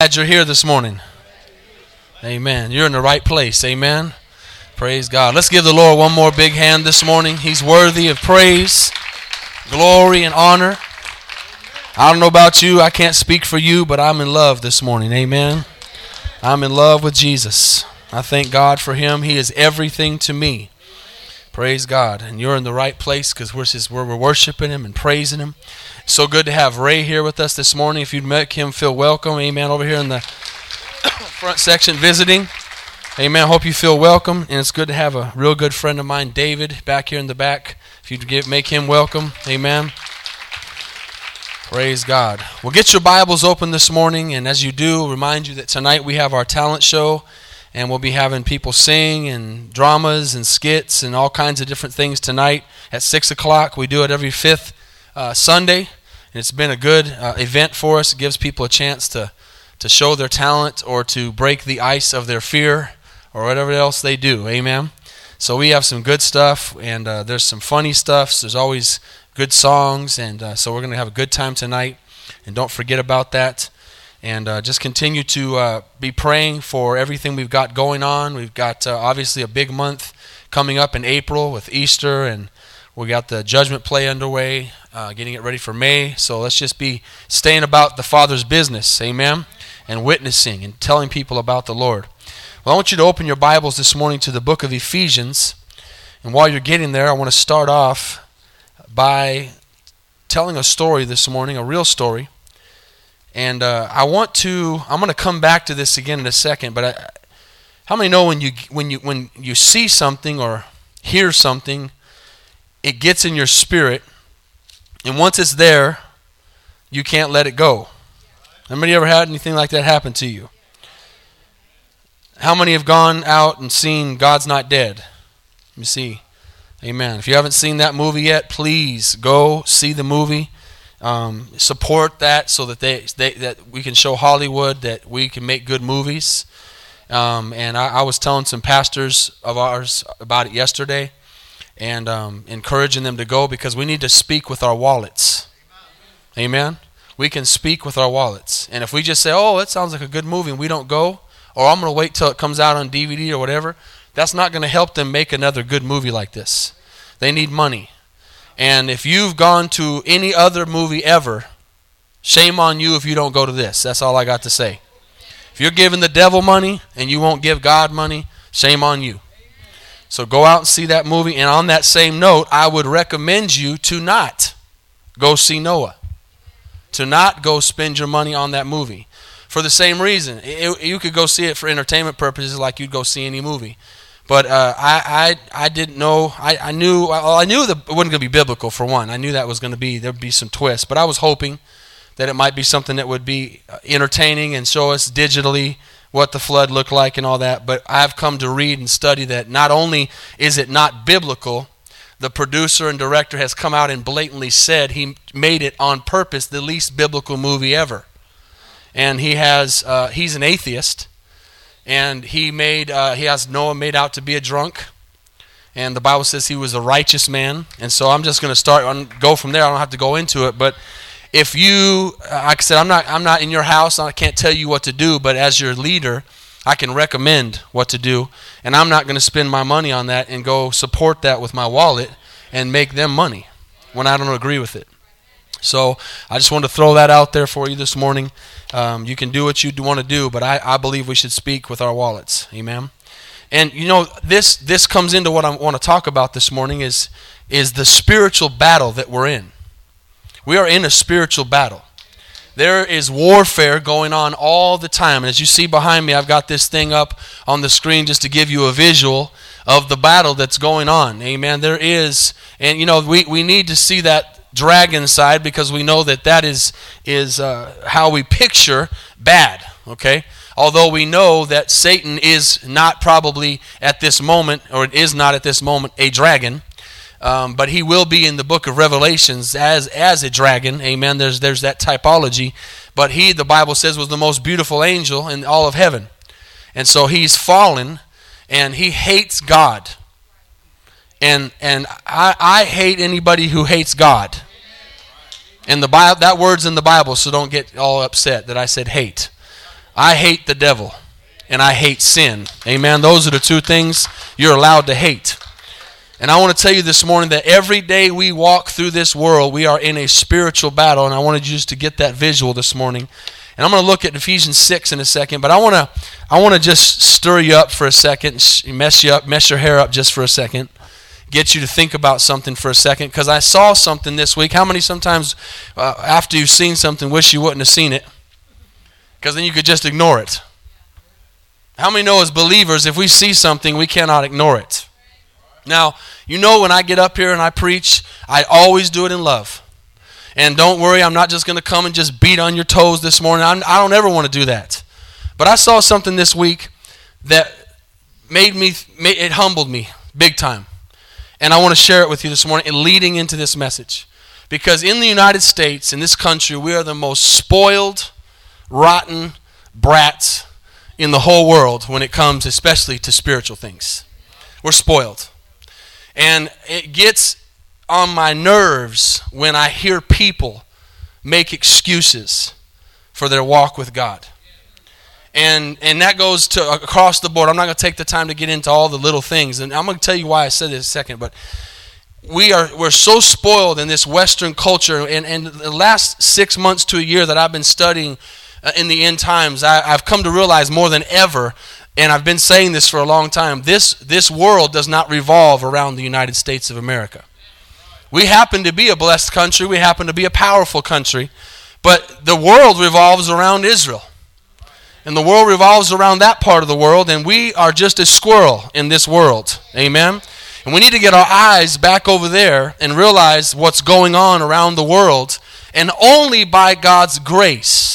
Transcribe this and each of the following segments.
Glad you're here this morning. Amen. You're in the right place. Amen. Praise God. Let's give the Lord one more big hand this morning. He's worthy of praise, glory, and honor. I don't know about you. I can't speak for you, but I'm in love this morning. Amen. I'm in love with Jesus. I thank God for him. He is everything to me. Praise God. And you're in the right place because we're, we're worshiping him and praising him. So good to have Ray here with us this morning. If you'd met him, feel welcome. Amen. Over here in the front section visiting. Amen. Hope you feel welcome. And it's good to have a real good friend of mine, David, back here in the back. If you'd make him welcome. Amen. Praise God. Well, get your Bibles open this morning. And as you do, remind you that tonight we have our talent show. And we'll be having people sing and dramas and skits and all kinds of different things tonight at 6 o'clock. We do it every fifth uh, Sunday. And it's been a good uh, event for us. It gives people a chance to, to show their talent or to break the ice of their fear or whatever else they do. Amen. So we have some good stuff, and uh, there's some funny stuff. So there's always good songs, and uh, so we're going to have a good time tonight. And don't forget about that. And uh, just continue to uh, be praying for everything we've got going on. We've got uh, obviously a big month coming up in April with Easter, and we got the judgment play underway, uh, getting it ready for May. So let's just be staying about the Father's business, amen, and witnessing and telling people about the Lord. Well, I want you to open your Bibles this morning to the book of Ephesians. And while you're getting there, I want to start off by telling a story this morning, a real story. And uh, I want to, I'm going to come back to this again in a second, but I, how many know when you, when, you, when you see something or hear something, it gets in your spirit, and once it's there, you can't let it go? Anybody ever had anything like that happen to you? How many have gone out and seen God's Not Dead? Let me see. Amen. If you haven't seen that movie yet, please go see the movie. Um, support that so that they, they that we can show Hollywood that we can make good movies. Um, and I, I, was telling some pastors of ours about it yesterday, and um, encouraging them to go because we need to speak with our wallets. Amen. We can speak with our wallets, and if we just say, "Oh, that sounds like a good movie," and we don't go, or I'm going to wait till it comes out on DVD or whatever, that's not going to help them make another good movie like this. They need money. And if you've gone to any other movie ever, shame on you if you don't go to this. That's all I got to say. If you're giving the devil money and you won't give God money, shame on you. So go out and see that movie. And on that same note, I would recommend you to not go see Noah. To not go spend your money on that movie for the same reason. It, you could go see it for entertainment purposes, like you'd go see any movie. But uh, I, I, I didn't know. I, I knew. Well, I knew that it wasn't going to be biblical for one. I knew that was going to be there'd be some twists. But I was hoping that it might be something that would be uh, entertaining and show us digitally what the flood looked like and all that. But I've come to read and study that not only is it not biblical, the producer and director has come out and blatantly said he made it on purpose the least biblical movie ever and he has uh, he's an atheist, and he made uh, he has Noah made out to be a drunk, and the Bible says he was a righteous man, and so I'm just going to start on go from there. I don't have to go into it, but if you, uh, like I said, I'm not I'm not in your house. I can't tell you what to do, but as your leader. I can recommend what to do, and I'm not going to spend my money on that and go support that with my wallet and make them money when I don't agree with it. So I just wanted to throw that out there for you this morning. Um, you can do what you want to do, but I, I believe we should speak with our wallets. Amen. And you know this this comes into what I want to talk about this morning is is the spiritual battle that we're in. We are in a spiritual battle. There is warfare going on all the time. And as you see behind me, I've got this thing up on the screen just to give you a visual of the battle that's going on. Amen. There is, and you know, we, we need to see that dragon side because we know that that is is uh, how we picture bad. Okay, although we know that Satan is not probably at this moment, or is not at this moment, a dragon. Um, but he will be in the book of Revelations as as a dragon. Amen. There's there's that typology. But he, the Bible says, was the most beautiful angel in all of heaven, and so he's fallen, and he hates God. And, and I, I hate anybody who hates God. And the Bible, that word's in the Bible, so don't get all upset that I said hate. I hate the devil and I hate sin. Amen. Those are the two things you're allowed to hate. And I want to tell you this morning that every day we walk through this world, we are in a spiritual battle. And I wanted you just to get that visual this morning. And I'm going to look at Ephesians 6 in a second, but I want to I want to just stir you up for a second, mess you up, mess your hair up just for a second, get you to think about something for a second because I saw something this week. How many sometimes uh, after you've seen something wish you wouldn't have seen it? Because then you could just ignore it. How many know as believers if we see something we cannot ignore it? Now, you know when I get up here and I preach, I always do it in love. And don't worry, I'm not just going to come and just beat on your toes this morning. I'm, I do not ever want to do that. But I saw something this week that made me, it humbled me big time. And I want to share it with you this morning, leading into this message. Because in the United States, in this country, we are the most spoiled, rotten brats in the whole world when it comes, especially to spiritual things. We're spoiled. And it gets on my nerves when I hear people make excuses for their walk with God. And, and that goes to across the board. I'm not going to take the time to get into all the little things. And I'm going to tell you why I said this second. But we are we're so spoiled in this Western culture. And, and the last six months to a year that I've been studying uh, in the end times, I, I've come to realize more than ever and I've been saying this for a long time this, this world does not revolve around the United States of America. We happen to be a blessed country, we happen to be a powerful country, but the world revolves around Israel. And the world revolves around that part of the world, and we are just a squirrel in this world. Amen? And we need to get our eyes back over there and realize what's going on around the world. And only by God's grace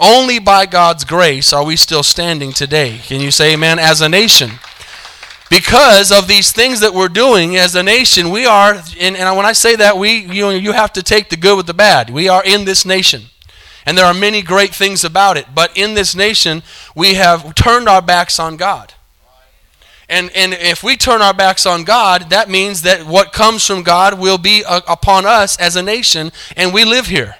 only by God's grace are we still standing today. Can you say amen? As a nation. Because of these things that we're doing as a nation, we are, and, and when I say that, we, you, you have to take the good with the bad. We are in this nation. And there are many great things about it. But in this nation, we have turned our backs on God. And, and if we turn our backs on God, that means that what comes from God will be uh, upon us as a nation, and we live here.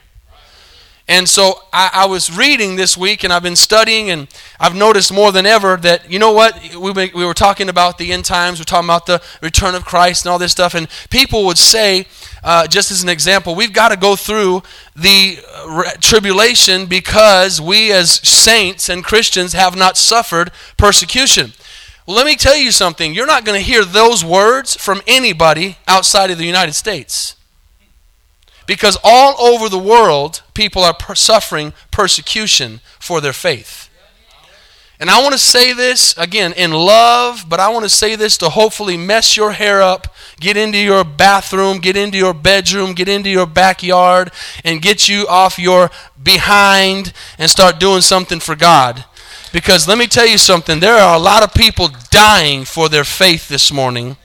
And so I, I, was reading this week and I've been studying, and I've noticed more than ever that, you know what? We, we were talking about the end times, we're talking about the return of Christ and all this stuff, and people would say, uh, just as an example, we've got to go through the uh, tribulation because we as saints and Christians have not suffered persecution. Well, let me tell you something. You're not going to hear those words from anybody outside of the United States. Because all over the world, people are per- suffering persecution for their faith. And I want to say this again in love, but I want to say this to hopefully mess your hair up, get into your bathroom, get into your bedroom, get into your backyard, and get you off your behind and start doing something for God. Because let me tell you something, there are a lot of people dying for their faith this morning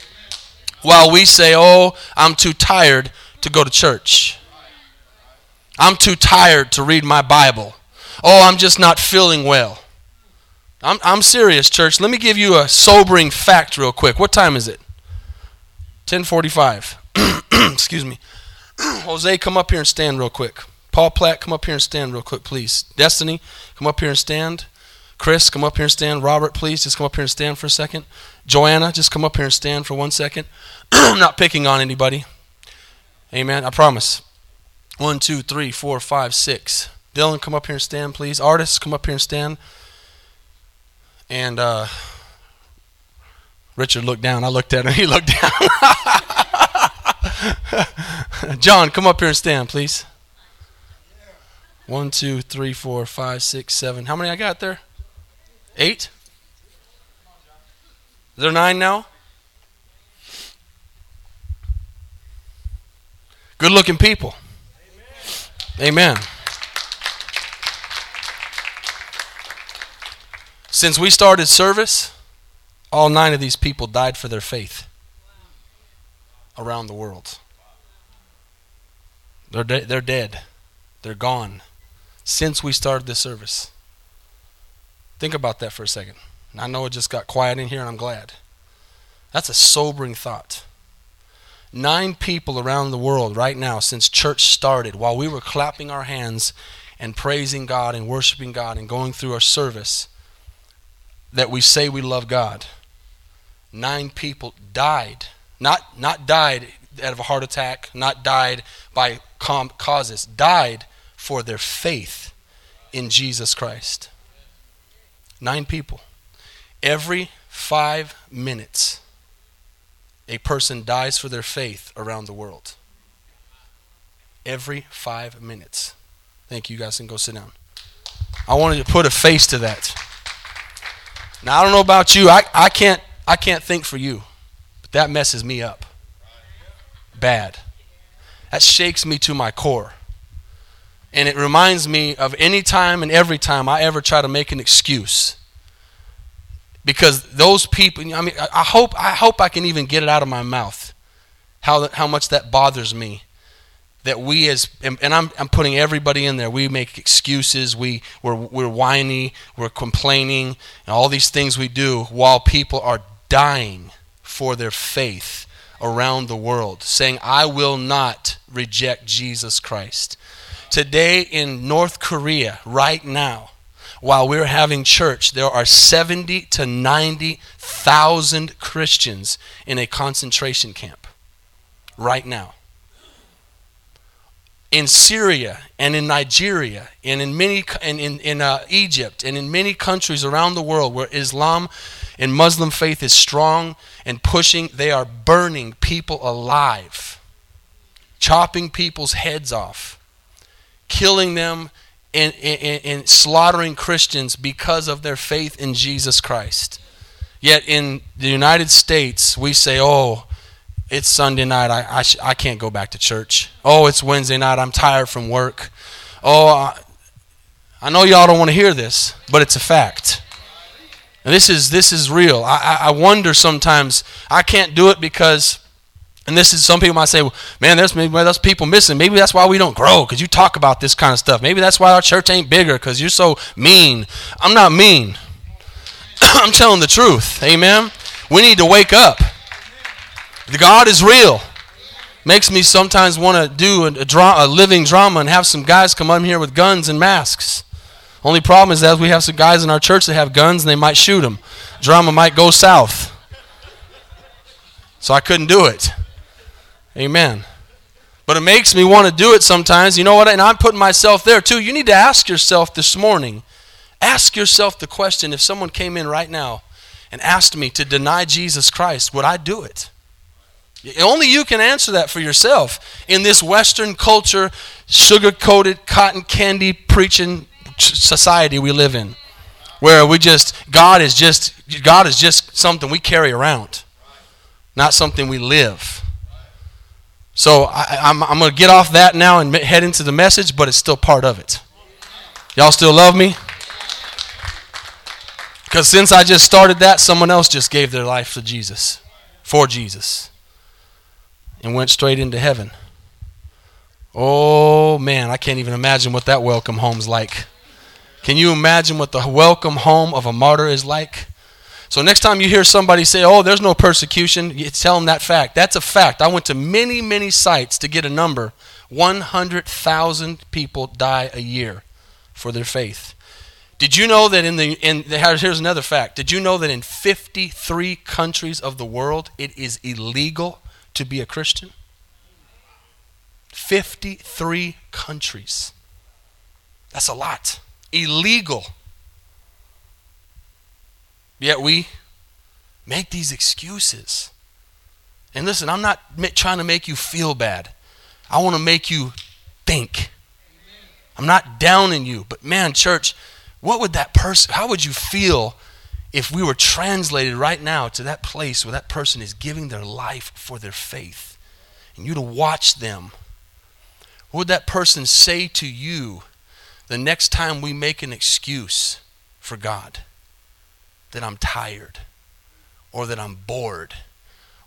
while we say, Oh, I'm too tired to go to church. I'm too tired to read my Bible. Oh, I'm just not feeling well. I'm, I'm serious, church. Let me give you a sobering fact real quick. What time is it? 1045. Excuse me. Jose, come up here and stand real quick. Paul Platt, come up here and stand real quick, please. Destiny, come up here and stand. Chris, come up here and stand. Robert, please, just come up here and stand for a second. Joanna, just come up here and stand for one second. I'm not picking on anybody. Amen. I promise. One, two, three, four, five, six. Dylan, come up here and stand, please. Artists, come up here and stand. And uh, Richard looked down. I looked at him. He looked down. John, come up here and stand, please. One, two, three, four, five, six, seven. How many I got there? Eight? Is there nine now? Good looking people. Amen. Since we started service, all nine of these people died for their faith around the world. They're, de- they're dead. They're gone since we started this service. Think about that for a second. I know it just got quiet in here, and I'm glad. That's a sobering thought. Nine people around the world right now since church started, while we were clapping our hands and praising God and worshiping God and going through our service that we say we love God. Nine people died. Not, not died out of a heart attack, not died by causes, died for their faith in Jesus Christ. Nine people. Every five minutes, a person dies for their faith around the world. Every five minutes. Thank you, guys, and go sit down. I wanted to put a face to that. Now I don't know about you. I, I can't I can't think for you, but that messes me up. Bad. That shakes me to my core. And it reminds me of any time and every time I ever try to make an excuse. Because those people, I mean, I hope, I hope I can even get it out of my mouth how, how much that bothers me. That we as, and I'm, I'm putting everybody in there, we make excuses, we, we're, we're whiny, we're complaining, and all these things we do while people are dying for their faith around the world, saying, I will not reject Jesus Christ. Today in North Korea, right now, while we're having church, there are 70 to 90,000 Christians in a concentration camp right now. In Syria and in Nigeria and in many and in, in uh, Egypt and in many countries around the world where Islam and Muslim faith is strong and pushing, they are burning people alive, chopping people's heads off killing them and, slaughtering Christians because of their faith in Jesus Christ. Yet in the United States, we say, oh, it's Sunday night. I, I, sh- I can't go back to church. Oh, it's Wednesday night. I'm tired from work. Oh, I, I know y'all don't want to hear this, but it's a fact. And this is, this is real. I, I wonder sometimes, I can't do it because and this is some people might say, well, man, there's maybe there's people missing. Maybe that's why we don't grow because you talk about this kind of stuff. Maybe that's why our church ain't bigger because you're so mean. I'm not mean. I'm telling the truth. Amen. We need to wake up. The God is real. Makes me sometimes want to do a, a, dra- a living drama and have some guys come up here with guns and masks. Only problem is that we have some guys in our church that have guns and they might shoot them. Drama might go south. So I couldn't do it. Amen. But it makes me want to do it sometimes. You know what? And I'm putting myself there too. You need to ask yourself this morning ask yourself the question if someone came in right now and asked me to deny Jesus Christ, would I do it? Only you can answer that for yourself in this Western culture, sugar coated, cotton candy preaching society we live in, where we just, God is just, God is just something we carry around, not something we live. So I, am I'm, I'm going to get off that now and head into the message, but it's still part of it. Y'all still love me? Because since I just started that, someone else just gave their life to Jesus, for Jesus, and went straight into heaven. Oh man, I can't even imagine what that welcome home's like. Can you imagine what the welcome home of a martyr is like? So next time you hear somebody say, "Oh, there's no persecution," tell them that fact. That's a fact. I went to many, many sites to get a number. 100,000 people die a year for their faith. Did you know that in the in here's another fact. Did you know that in 53 countries of the world it is illegal to be a Christian? 53 countries. That's a lot. Illegal Yet we make these excuses. And listen, I'm not trying to make you feel bad. I want to make you think. I'm not downing you, but man, church, what would that person, how would you feel if we were translated right now to that place where that person is giving their life for their faith and you to watch them? What would that person say to you the next time we make an excuse for God? That I'm tired or that I'm bored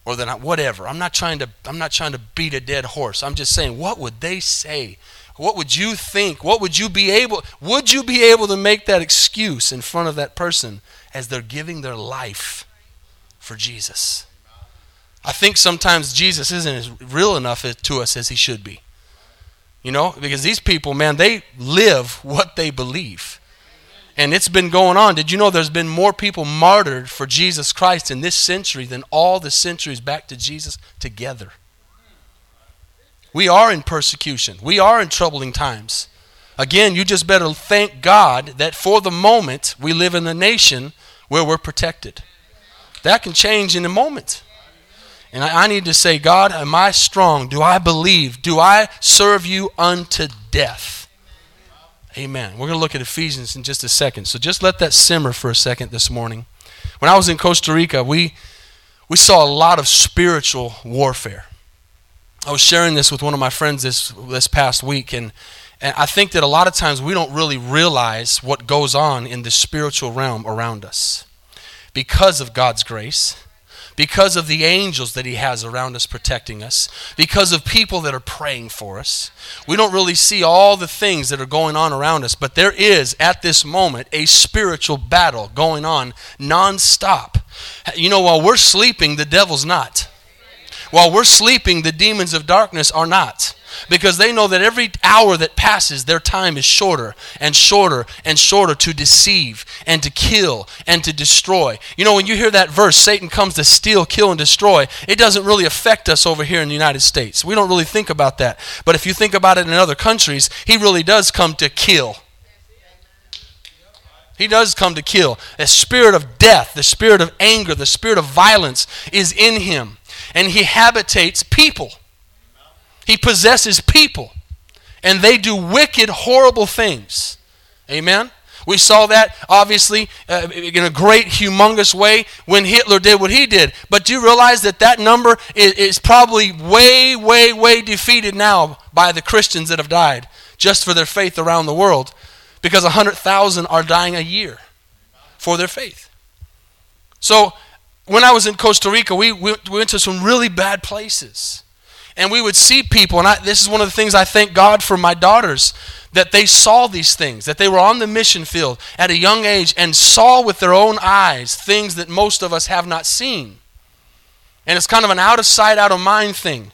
or that I, whatever. I'm not trying to I'm not trying to beat a dead horse. I'm just saying what would they say? What would you think? What would you be able would you be able to make that excuse in front of that person as they're giving their life for Jesus? I think sometimes Jesus isn't as real enough to us as he should be. You know, because these people, man, they live what they believe. And it's been going on. Did you know there's been more people martyred for Jesus Christ in this century than all the centuries back to Jesus together? We are in persecution. We are in troubling times. Again, you just better thank God that for the moment we live in a nation where we're protected. That can change in a moment. And I, need to say, God, am I strong? Do I believe? Do I serve you unto death? Amen. We're going to look at Ephesians in just a second. So just let that simmer for a second this morning. When I was in Costa Rica, we, we saw a lot of spiritual warfare. I was sharing this with one of my friends this, this past week, and, and I think that a lot of times we don't really realize what goes on in the spiritual realm around us because of God's grace because of the angels that He has around us protecting us, because of people that are praying for us. We don't really see all the things that are going on around us, but there is, at this moment, a spiritual battle going on nonstop. You know, while we're sleeping, the devil's not. While we're sleeping, the demons of darkness are not because they know that every hour that passes, their time is shorter and shorter and shorter to deceive and to kill and to destroy. You know, when you hear that verse, Satan comes to steal, kill, and destroy, it doesn't really affect us over here in the United States. We don't really think about that. But if you think about it in other countries, he really does come to kill. He does come to kill. The spirit of death, the spirit of anger, the spirit of violence is in him. And he habitates people. He possesses people, and they do wicked, horrible things. Amen? We saw that, obviously, uh, in a great, humongous way when Hitler did what he did. But do you realize that that number is, is probably way, way, way defeated now by the Christians that have died just for their faith around the world? Because 100,000 are dying a year for their faith. So, when I was in Costa Rica, we, we went to some really bad places and we would see people and I, this is one of the things i thank god for my daughters that they saw these things that they were on the mission field at a young age and saw with their own eyes things that most of us have not seen. And it's kind of an out of sight out of mind thing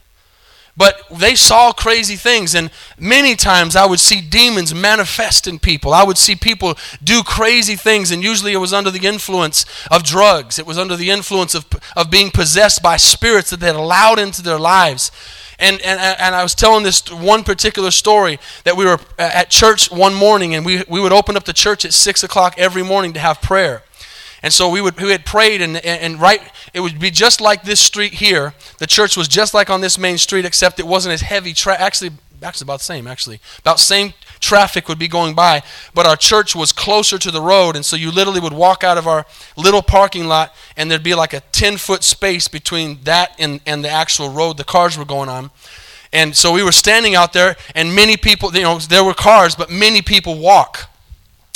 but they saw crazy things, and many times I would see demons manifest in people. I would see people do crazy things, and usually it was under the influence of drugs. It was under the influence of, of being possessed by spirits that they had allowed into their lives. And, and, and I was telling this one particular story that we were uh, at church one morning, and we, we would open up the church at 6 o'clock every morning to have prayer. And so we would we had prayed, and, and right it would be just like this street here. The church was just like on this main street, except it wasn't as heavy. Tra- actually, actually about the same. Actually, about same traffic would be going by, but our church was closer to the road, and so you literally would walk out of our little parking lot, and there'd be like a ten foot space between that and and the actual road the cars were going on. And so we were standing out there, and many people, you know, there were cars, but many people walk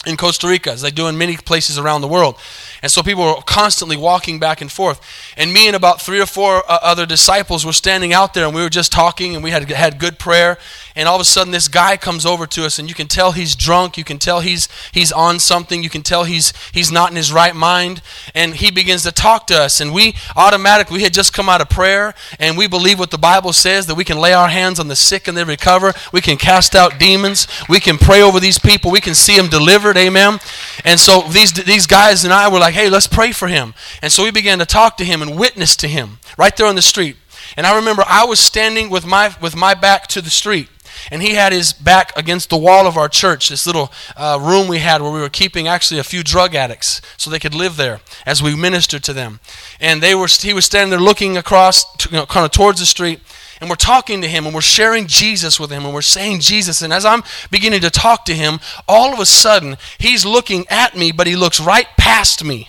in Costa Rica, as they do in many places around the world. And so people were constantly walking back and forth. And me and about three or four uh, other disciples were standing out there and we were just talking and we had had good prayer. And all of a sudden this guy comes over to us and you can tell he's drunk, you can tell he's he's on something, you can tell he's he's not in his right mind and he begins to talk to us and we automatically we had just come out of prayer and we believe what the Bible says that we can lay our hands on the sick and they recover. We can cast out demons. We can pray over these people. We can see them delivered. Amen. And so these these guys and I were like hey, let's pray for him. And so we began to talk to him and witness to him right there on the street. And I remember I was standing with my, with my back to the street. And he had his back against the wall of our church, this little uh, room we had where we were keeping actually a few drug addicts so they could live there as we ministered to them. And they were, he was standing there looking across, to, you know, kind of towards the street and we're talking to him and we're sharing Jesus with him and we're saying Jesus. And as I'm beginning to talk to him, all of a sudden he's looking at me, but he looks right past me.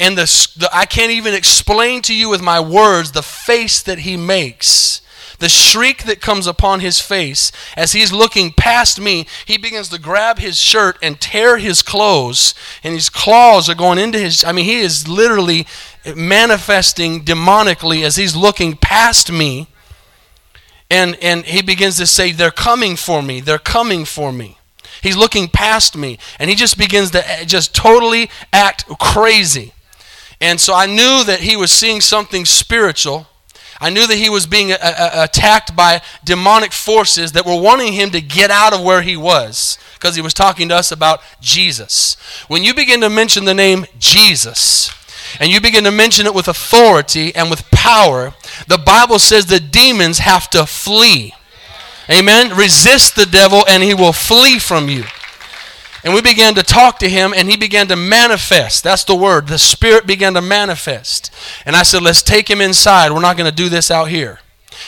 And the, the, I can't even explain to you with my words the face that he makes. The shriek that comes upon his face as he's looking past me, he begins to grab his shirt and tear his clothes, and his claws are going into his. I mean, he is literally manifesting demonically as he's looking past me and, and he begins to say, They're coming for me. They're coming for me. He's looking past me. And he just begins to eh, just totally act crazy. And so I knew that he was seeing something spiritual. I knew that he was being a, a, attacked by demonic forces that were wanting him to get out of where he was because he was talking to us about Jesus. When you begin to mention the name Jesus, and you begin to mention it with authority and with power, the Bible says the demons have to flee. Amen. Resist the devil and he will flee from you. And we began to talk to him and he began to manifest. That's the word. The Spirit began to manifest. And I said, let's take him inside. We're not going to do this out here.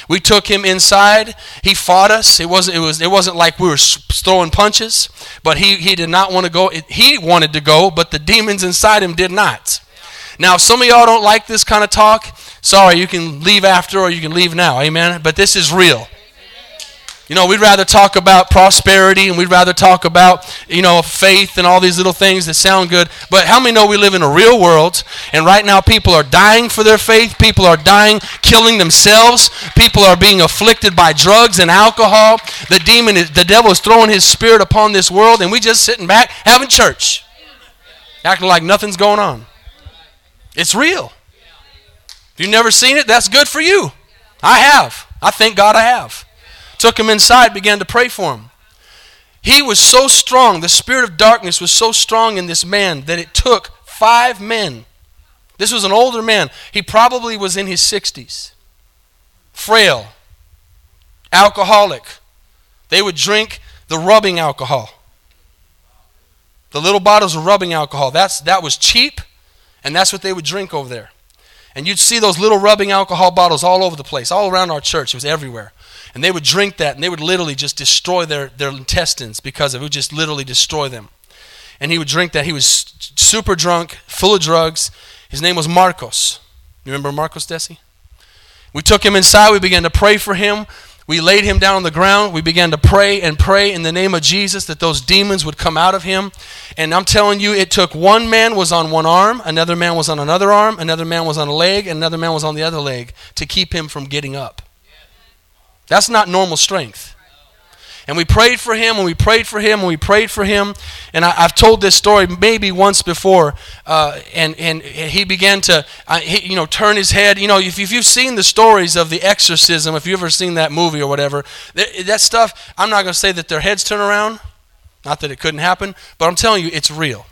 We took him inside. He fought us. It wasn't, it was, it wasn't like we were throwing punches, but he, he did not want to go. He wanted to go, but the demons inside him did not. Now, some of y'all don't like this kind of talk. Sorry, you can leave after or you can leave now. Amen. But this is real. You know, we'd rather talk about prosperity and we'd rather talk about, you know, faith and all these little things that sound good. But how many know we live in a real world and right now people are dying for their faith? People are dying, killing themselves. People are being afflicted by drugs and alcohol. The demon is, the devil is throwing his spirit upon this world and we just sitting back having church. Acting like nothing's going on. It's real. If you've never seen it, that's good for you. I have. I thank God I have. Took him inside, began to pray for him. He was so strong, the spirit of darkness was so strong in this man that it took five men. This was an older man. He probably was in his 60s. Frail, alcoholic. They would drink the rubbing alcohol. The little bottles of rubbing alcohol. That's, that was cheap, and that's what they would drink over there. And you'd see those little rubbing alcohol bottles all over the place, all around our church. It was everywhere. And they would drink that, and they would literally just destroy their, their intestines because it would just literally destroy them. And he would drink that. He was super drunk, full of drugs. His name was Marcos. You remember Marcos Desi? We took him inside. We began to pray for him. We laid him down on the ground. We began to pray and pray in the name of Jesus that those demons would come out of him. And I'm telling you, it took one man was on one arm, another man was on another arm, another man was on a leg, another man was on the other leg to keep him from getting up. That's not normal strength. And we prayed for him, and we prayed for him, and we prayed for him. And I, have told this story maybe once before. Uh, and, and he began to, uh, he, you know, turn his head. You know, if, if, you've seen the stories of the exorcism, if you've ever seen that movie or whatever, that, that stuff, I'm not going to say that their heads turn around. Not that it couldn't happen, but I'm telling you, it's real.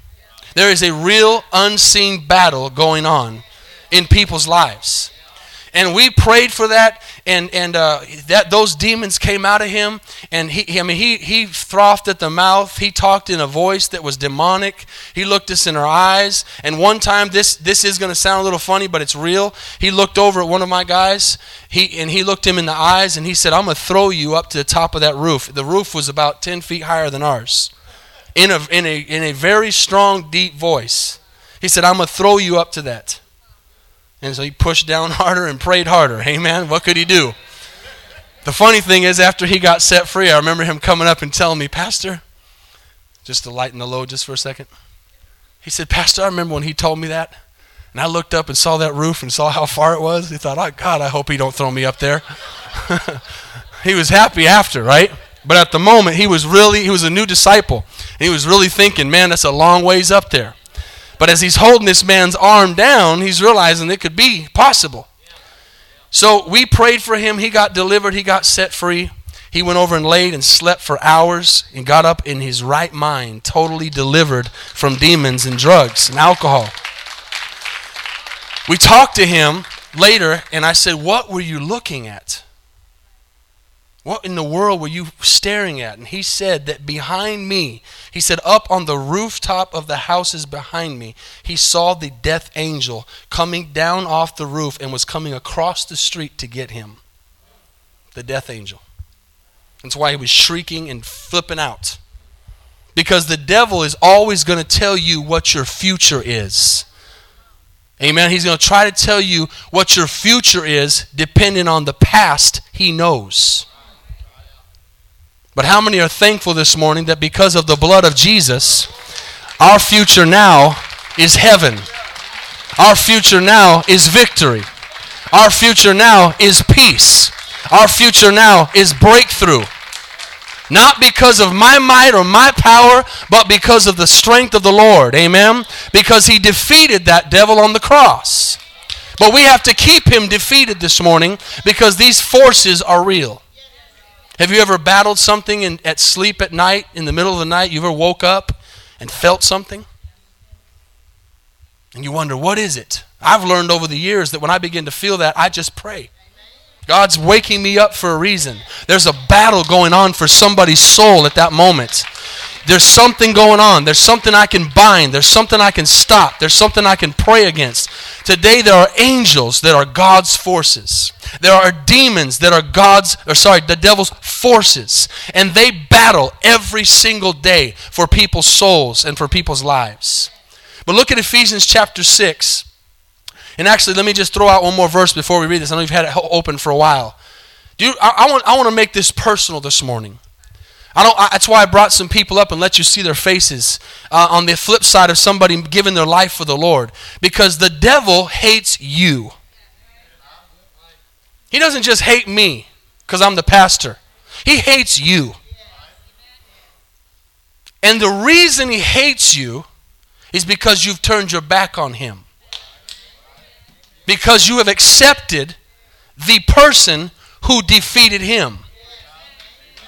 There is a real unseen battle going on in people's lives and we prayed for that and and uh, that those demons came out of him and he i mean he he frothed at the mouth. He talked in a voice that was demonic. He looked us in our eyes. And one time this this is going to sound a little funny but it's real. He looked over at one of my guys. He and he looked him in the eyes and he said i'm going to throw you up to the top of that roof. The roof was about 10 feet higher than ours. In a in a in a very strong deep voice. He said i'm going to throw you up to that and so he pushed down harder and prayed harder. Amen. What could he do? The funny thing is, after he got set free, I remember him coming up and telling me, Pastor, just to lighten the load just for a second. He said, Pastor, I remember when he told me that. And I looked up and saw that roof and saw how far it was. He thought, oh, God, I hope he don't throw me up there. he was happy after, right? But at the moment, he was really, he was a new disciple. And he was really thinking, man, that's a long ways up there. But as he's holding this man's arm down, he's realizing it could be possible. So we prayed for him. He got delivered. He got set free. He went over and laid and slept for hours and got up in his right mind, totally delivered from demons and drugs and alcohol. We talked to him later, and I said, What were you looking at? What in the world were you staring at? And he said that behind me, he said, up on the rooftop of the houses behind me, he saw the death angel coming down off the roof and was coming across the street to get him. The death angel. That's why he was shrieking and flipping out. Because the devil is always going to tell you what your future is. Amen. He's going to try to tell you what your future is depending on the past he knows. But how many are thankful this morning that because of the blood of Jesus, our future now is heaven? Our future now is victory. Our future now is peace. Our future now is breakthrough. Not because of my might or my power, but because of the strength of the Lord. Amen? Because he defeated that devil on the cross. But we have to keep him defeated this morning because these forces are real. Have you ever battled something in, at sleep at night, in the middle of the night? You ever woke up and felt something? And you wonder, what is it? I've learned over the years that when I begin to feel that, I just pray. God's waking me up for a reason. There's a battle going on for somebody's soul at that moment. There's something going on. There's something I can bind. There's something I can stop. There's something I can pray against. Today there are angels that are God's forces. There are demons that are God's or sorry, the devil's forces. And they battle every single day for people's souls and for people's lives. But look at Ephesians chapter 6. And actually, let me just throw out one more verse before we read this. I know you've had it open for a while. You, I, I, want, I want to make this personal this morning. I don't, I, that's why I brought some people up and let you see their faces uh, on the flip side of somebody giving their life for the Lord. Because the devil hates you. He doesn't just hate me because I'm the pastor, he hates you. And the reason he hates you is because you've turned your back on him. Because you have accepted the person who defeated him.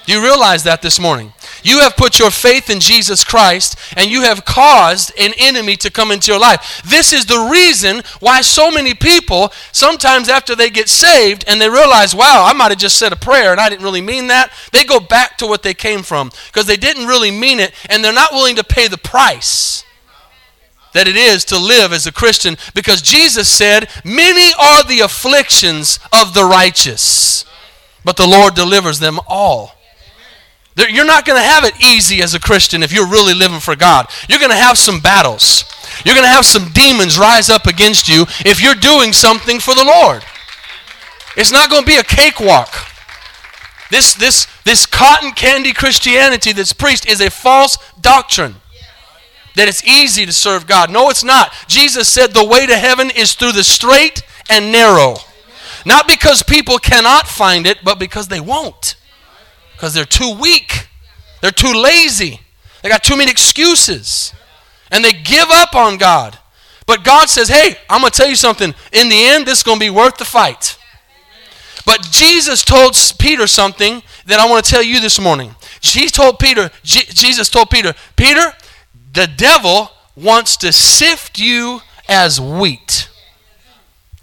Do you realize that this morning? You have put your faith in Jesus Christ and you have caused an enemy to come into your life. This is the reason why so many people, sometimes after they get saved and they realize, wow, I might have just said a prayer and I didn't really mean that, they go back to what they came from because they didn't really mean it and they're not willing to pay the price that it is to live as a Christian because Jesus said, Many are the afflictions of the righteous, but the Lord delivers them all. You're not going to have it easy as a Christian if you're really living for God. You're going to have some battles. You're going to have some demons rise up against you if you're doing something for the Lord. It's not going to be a cakewalk. This, this, this cotton candy Christianity that's preached is a false doctrine. That it's easy to serve God. No, it's not. Jesus said the way to heaven is through the straight and narrow. Not because people cannot find it, but because they won't. Because they're too weak, they're too lazy, they got too many excuses, and they give up on God. But God says, hey, I'm going to tell you something. In the end, this is going to be worth the fight. But Jesus told Peter something that I want to tell you this morning. He told Peter, Jesus told Peter, Peter, the devil wants to sift you as wheat.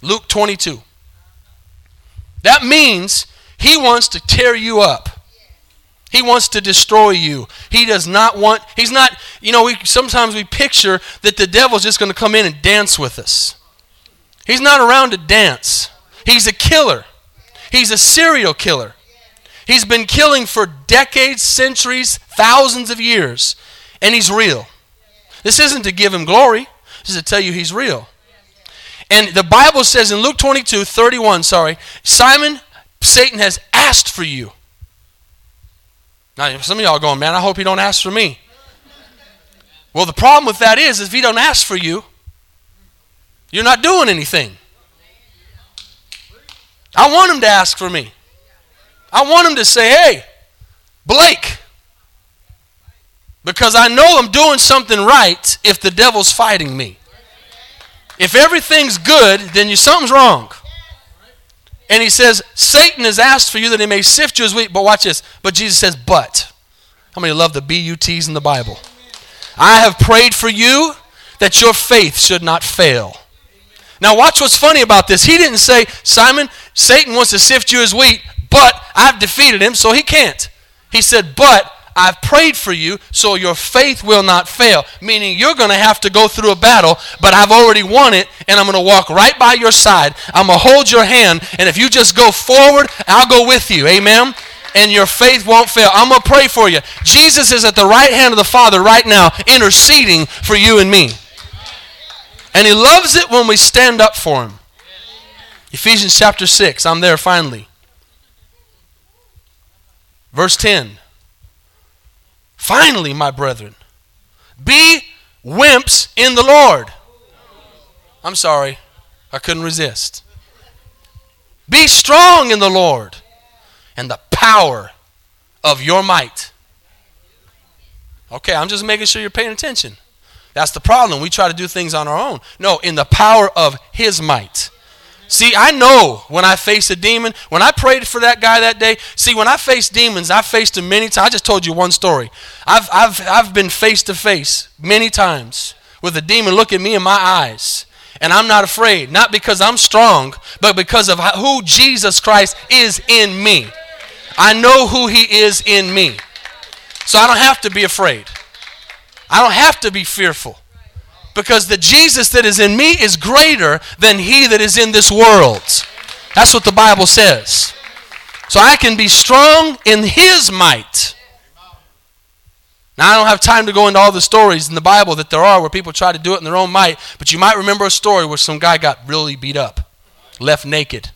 Luke 22. That means he wants to tear you up. He wants to destroy you. He does not want, he's not, you know, we, sometimes we picture that the devil's just going to come in and dance with us. He's not around to dance. He's a killer. He's a serial killer. He's been killing for decades, centuries, thousands of years, and he's real. This isn't to give him glory, this is to tell you he's real. And the Bible says in Luke 22, 31, sorry, Simon, Satan has asked for you now, some of y'all going, man, I hope he don't ask for me. Well, the problem with that is, if he don't ask for you, you're not doing anything. I want him to ask for me. I want him to say, hey, Blake, because I know I'm doing something right if the devil's fighting me. If everything's good, then you, something's wrong. And he says, Satan has asked for you that he may sift you as wheat. But watch this. But Jesus says, but. How many love the B-U-T's in the Bible? I have prayed for you that your faith should not fail. Now watch what's funny about this. He didn't say, Simon, Satan wants to sift you as wheat, but I've defeated him, so he can't. He said, but I've prayed for you so your faith will not fail. Meaning you're going to have to go through a battle, but I've already won it, and I'm going to walk right by your side. I'm going to hold your hand, and if you just go forward, I'll go with you. Amen? And your faith won't fail. I'm going to pray for you. Jesus is at the right hand of the Father right now, interceding for you and me. And he loves it when we stand up for him. Ephesians chapter 6. I'm there finally. Verse 10. Finally, my brethren, be wimps in the Lord. I'm sorry, I couldn't resist. Be strong in the Lord and the power of your might. Okay, I'm just making sure you're paying attention. That's the problem. We try to do things on our own. No, in the power of His might. See, I know when I face a demon. When I prayed for that guy that day, see, when I face demons, I faced them many times. I just told you one story. I've, I've, I've been face to face many times with a demon look at me in my eyes. And I'm not afraid, not because I'm strong, but because of who Jesus Christ is in me. I know who he is in me. So I don't have to be afraid. I don't have to be fearful because the Jesus that is in me is greater than he that is in this world. That's what the Bible says. So I can be strong in his might. Now, I don't have time to go into all the stories in the Bible that there are where people try to do it in their own might, but you might remember a story where some guy got really beat up, left naked,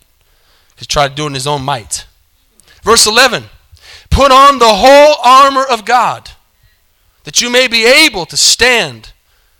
he tried to do it in his own might. Verse 11 Put on the whole armor of God, that you may be able to stand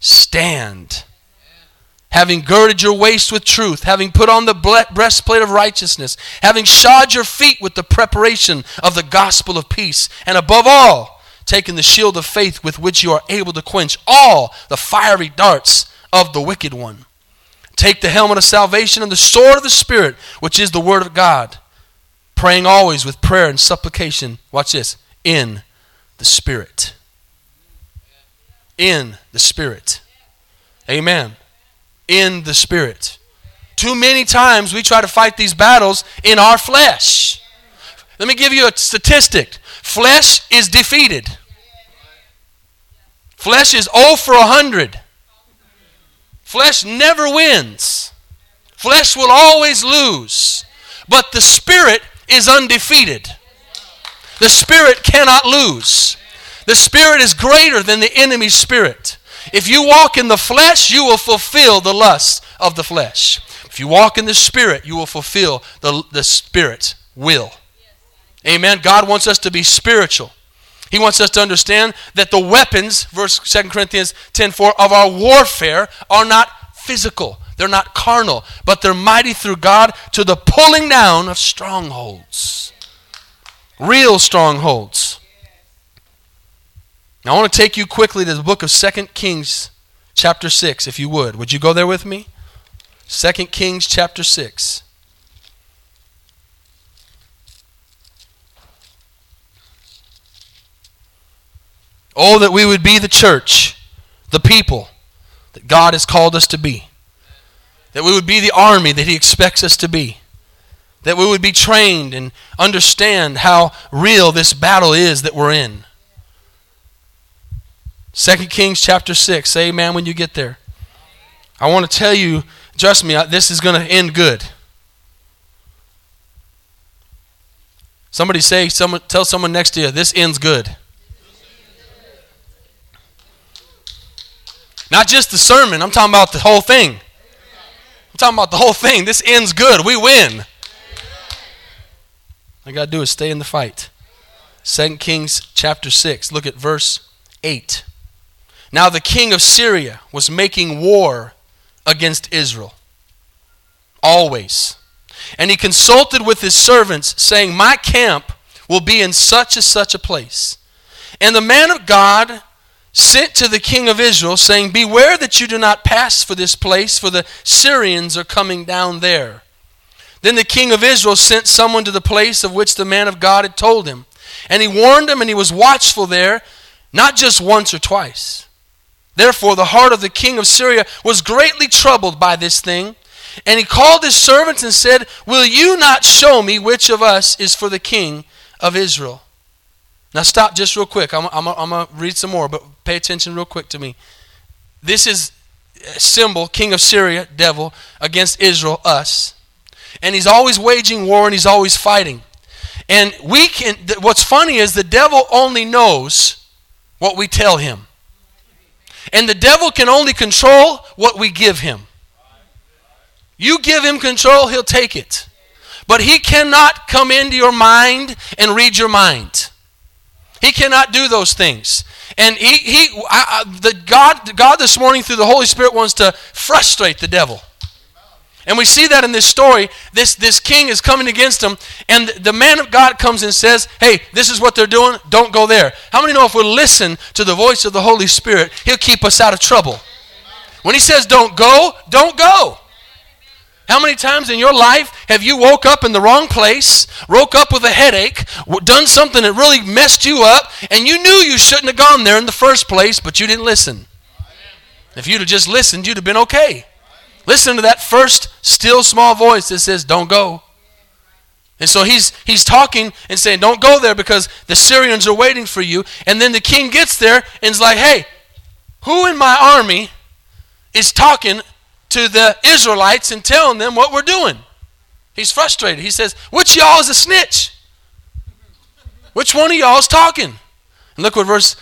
stand. Having girded your waist with truth, having put on the breastplate of righteousness, having shod your feet with the preparation of the gospel of peace, and above all, taking the shield of faith with which you are able to quench all the fiery darts of the wicked one. Take the helmet of salvation and the sword of the Spirit, which is the word of God, praying always with prayer and supplication. Watch this in the Spirit in the Spirit. Amen. In the Spirit. Too many times we try to fight these battles in our flesh. Let me give you a statistic flesh is defeated, flesh is 0 for 100. Flesh never wins. Flesh will always lose. But the Spirit is undefeated. The Spirit cannot lose. The Spirit is greater than the enemy's spirit. If you walk in the flesh, you will fulfill the lusts of the flesh. If you walk in the Spirit, you will fulfill the, the Spirit's will. Amen. God wants us to be spiritual. He wants us to understand that the weapons, verse 2 Corinthians 10 4, of our warfare are not physical. They're not carnal, but they're mighty through God to the pulling down of strongholds. Real strongholds. Now, I want to take you quickly to the book of 2 Kings, chapter 6, if you would. Would you go there with me? 2 Kings, chapter 6. Oh, that we would be the church, the people that God has called us to be. That we would be the army that He expects us to be. That we would be trained and understand how real this battle is that we're in. Second Kings chapter 6. Say amen when you get there. I want to tell you, trust me, this is going to end good. Somebody say, someone, tell someone next to you, this ends good. Not just the sermon, I'm talking about the whole thing. I'm talking about the whole thing. This ends good. We win. I got to do is stay in the fight. Second Kings chapter 6. Look at verse 8. Now the king of Syria was making war against Israel. Always. And he consulted with his servants, saying, My camp will be in such and such a place. And the man of God sent to the king of Israel, saying, Beware that you do not pass for this place, for the Syrians are coming down there. Then the king of Israel sent someone to the place of which the man of God had told him. And he warned him, and he was watchful there, not just once or twice. Therefore, the heart of the king of Syria was greatly troubled by this thing. And he called his servants and said, Will you not show me which of us is for the king of Israel? Now, stop just real quick. I'm, I'm, I'm going to read some more, but pay attention real quick to me. This is symbol, king of Syria, devil, against Israel, us. And he's always waging war and he's always fighting. And we can, what's funny is the devil only knows what we tell him. And the devil can only control what we give him. You give him control, he'll take it. But he cannot come into your mind and read your mind. He cannot do those things. And he, he I, I, the God, God this morning through the Holy Spirit wants to frustrate the devil. And we see that in this story. This, this king is coming against him, and the man of God comes and says, Hey, this is what they're doing. Don't go there. How many know if we listen to the voice of the Holy Spirit, he'll keep us out of trouble? When he says don't go, don't go. How many times in your life have you woke up in the wrong place, woke up with a headache, done something that really messed you up, and you knew you shouldn't have gone there in the first place, but you didn't listen? If you'd have just listened, you'd have been okay. Listen to that first still small voice that says, Don't go. And so he's, he's talking and saying, Don't go there because the Syrians are waiting for you. And then the king gets there and is like, Hey, who in my army is talking to the Israelites and telling them what we're doing? He's frustrated. He says, Which y'all is a snitch? Which one of y'all is talking? And look what verse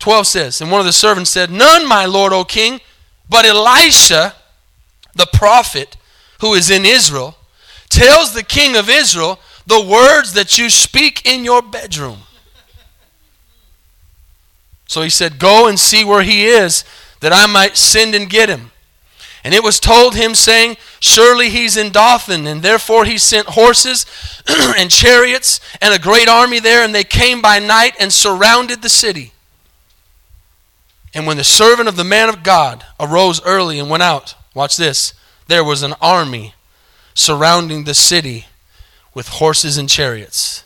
12 says. And one of the servants said, None, my lord, O king, but Elisha the prophet who is in Israel, tells the king of Israel the words that you speak in your bedroom. So he said, Go and see where he is, that I might send and get him. And it was told him, saying, Surely he's in Dothan. And therefore he sent horses and chariots and a great army there, and they came by night and surrounded the city. And when the servant of the man of God arose early and went out, Watch this. There was an army surrounding the city with horses and chariots.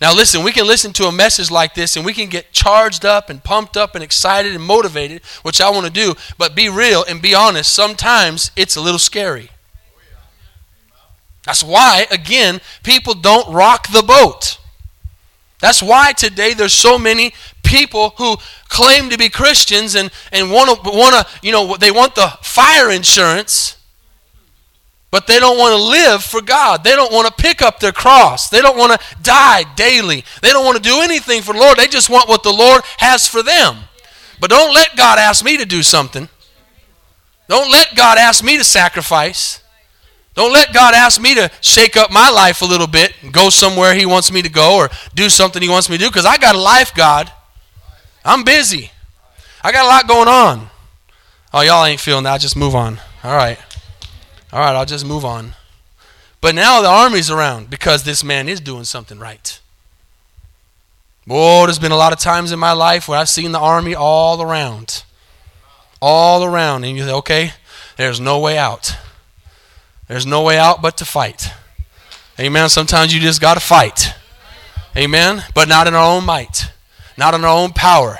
Now, listen, we can listen to a message like this and we can get charged up and pumped up and excited and motivated, which I want to do, but be real and be honest. Sometimes it's a little scary. That's why, again, people don't rock the boat. That's why today there's so many people who claim to be Christians and, and want to, want to, you know, they want the fire insurance, but they don't want to live for God. They don't want to pick up their cross. They don't want to die daily. They don't want to do anything for the Lord. They just want what the Lord has for them. But don't let God ask me to do something. Don't let God ask me to sacrifice. Don't let God ask me to shake up my life a little bit and go somewhere He wants me to go or do something He wants me to do because I got a life, God. I'm busy. I got a lot going on. Oh, y'all ain't feeling that. I'll just move on. All right. All right, I'll just move on. But now the army's around because this man is doing something right. Boy, there's been a lot of times in my life where I've seen the army all around. All around. And you say, okay, there's no way out. There's no way out but to fight. Amen. Sometimes you just got to fight. Amen. But not in our own might, not in our own power.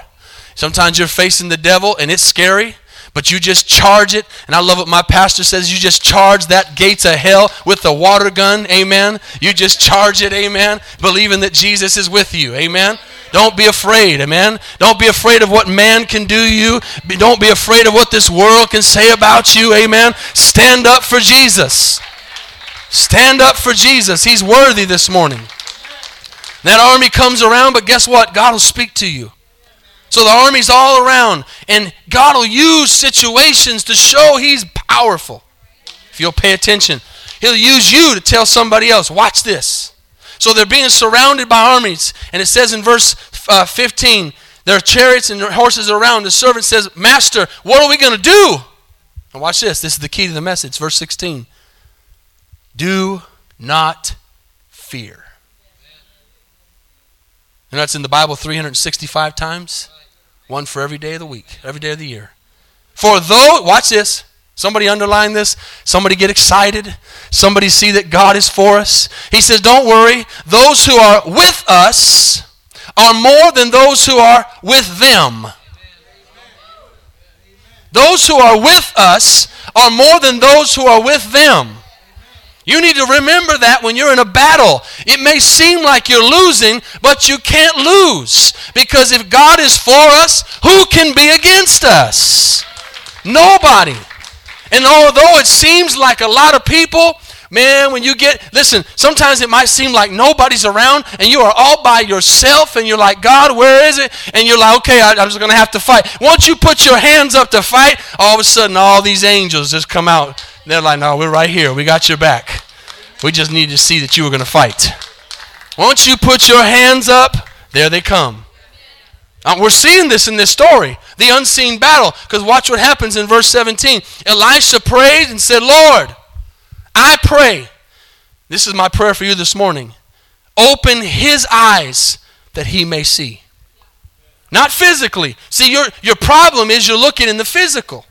Sometimes you're facing the devil and it's scary, but you just charge it. And I love what my pastor says you just charge that gates of hell with the water gun. Amen. You just charge it. Amen. Believing that Jesus is with you. Amen. Don't be afraid, amen. Don't be afraid of what man can do you. Don't be afraid of what this world can say about you, amen. Stand up for Jesus. Stand up for Jesus. He's worthy this morning. That army comes around, but guess what? God will speak to you. So the army's all around, and God will use situations to show He's powerful. If you'll pay attention, He'll use you to tell somebody else, watch this. So they're being surrounded by armies. And it says in verse uh, 15, there are chariots and horses around. The servant says, Master, what are we going to do? And watch this. This is the key to the message. Verse 16. Do not fear. And that's in the Bible 365 times. One for every day of the week, every day of the year. For though, watch this, Somebody underline this. Somebody get excited. Somebody see that God is for us. He says, Don't worry. Those who are with us are more than those who are with them. Those who are with us are more than those who are with them. You need to remember that when you're in a battle. It may seem like you're losing, but you can't lose. Because if God is for us, who can be against us? Nobody. And although it seems like a lot of people Man, when you get, listen, sometimes it might seem like nobody's around and you are all by yourself and you're like, God, where is it? And you're like, okay, I, am just going to have to fight. Once you put your hands up to fight, all of a sudden all these angels just come out. They're like, no, we're right here. We got your back. We just need to see that you were going to fight. Once you put your hands up, there they come. Uh, we're seeing this in this story, the unseen battle. Because watch what happens in verse 17. Elisha prayed and said, Lord, I pray, this is my prayer for you this morning. Open his eyes that he may see. Not physically. See, your, your problem is you're looking in the physical.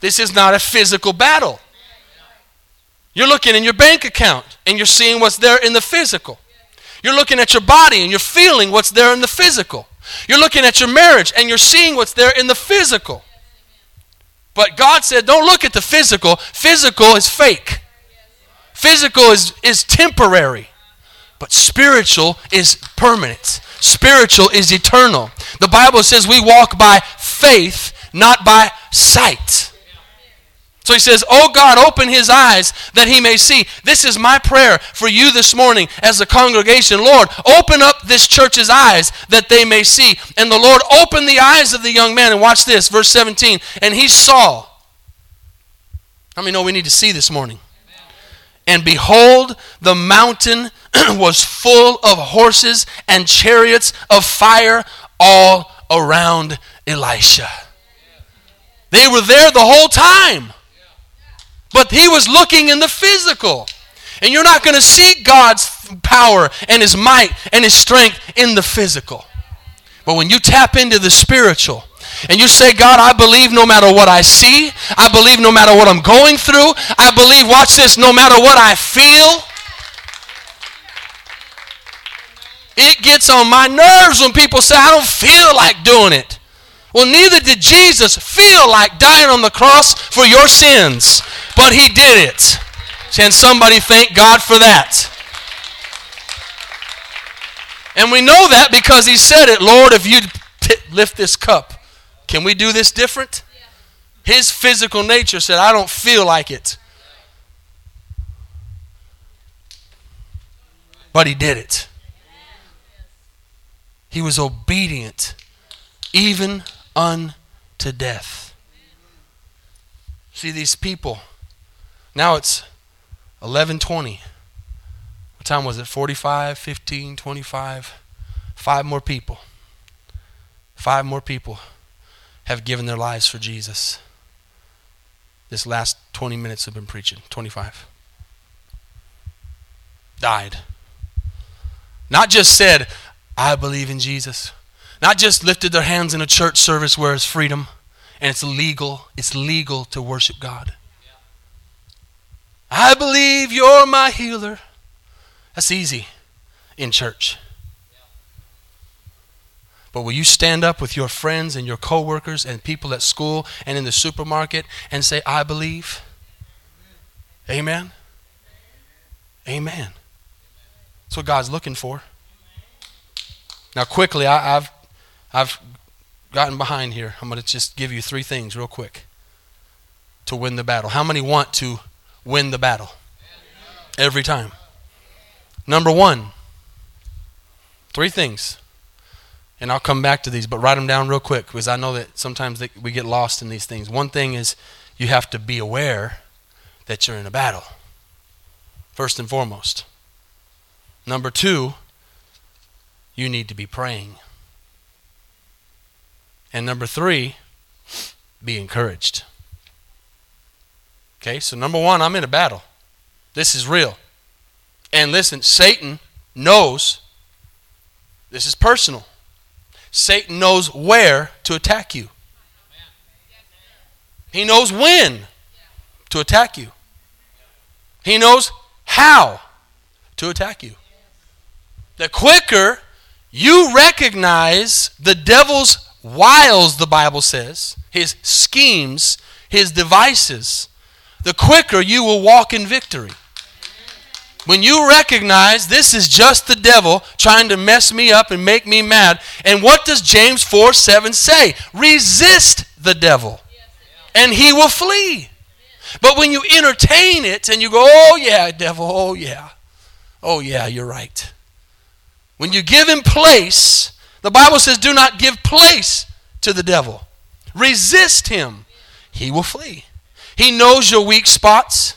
This is not a physical battle. You're looking in your bank account and you're seeing what's there in the physical. You're looking at your body and you're feeling what's there in the physical. You're looking at your marriage and you're seeing what's there in the physical. But God said, don't look at the physical. Physical is fake. Physical is, is temporary. But spiritual is permanent. Spiritual is eternal. The Bible says we walk by faith, not by sight. So he says, Oh God, open his eyes that he may see. This is my prayer for you this morning as a congregation. Lord, open up this church's eyes that they may see. And the Lord opened the eyes of the young man. And watch this, verse 17. And he saw. How many know we need to see this morning? And behold, the mountain was full of horses and chariots of fire all around Elisha. They were there the whole time. But he was looking in the physical. And you're not going to see God's power and his might and his strength in the physical. But when you tap into the spiritual, and you say, God, I believe no matter what I see, I believe no matter what I'm going through, I believe, watch this, no matter what I feel. It gets on my nerves when people say, I don't feel like doing it. Well, neither did Jesus feel like dying on the cross for your sins, but he did it. Can somebody thank God for that? And we know that because he said it, Lord, if you lift this cup, can we do this different? His physical nature said, I don't feel like it. But he did it. He was obedient even unto death. See these people. Now it's 11:20. What time was it? 45, 15, 25. Five more people. Five more people have given their lives for Jesus. This last 20 minutes have been preaching. 25. Died. Not just said, I believe in Jesus. Not just lifted their hands in a church service where it's freedom and it's legal. It's legal to worship God. I believe you're my healer. That's easy in church. But will you stand up with your friends and your coworkers and people at school and in the supermarket and say, I believe? Amen? Amen. That's what God's looking for. Now, quickly, I, have I've gotten behind here. I'm going to just give you three things real quick to win the battle. How many want to win the battle? Every time. Number one, three things. And I'll come back to these, but write them down real quick because I know that sometimes they, we get lost in these things. One thing is you have to be aware that you're in a battle, first and foremost. Number two, you need to be praying. And number three, be encouraged. Okay, so number one, I'm in a battle. This is real. And listen, Satan knows this is personal. Satan knows where to attack you, he knows when to attack you, he knows how to attack you. The quicker you recognize the devil's wiles, the Bible says, his schemes, his devices, the quicker you will walk in victory. When you recognize this is just the devil trying to mess me up and make me mad, and what does James 4 7 say? Resist the devil, and he will flee. But when you entertain it and you go, oh, yeah, devil, oh, yeah, oh, yeah, you're right. When you give him place, the Bible says, do not give place to the devil. Resist him, he will flee. He knows your weak spots,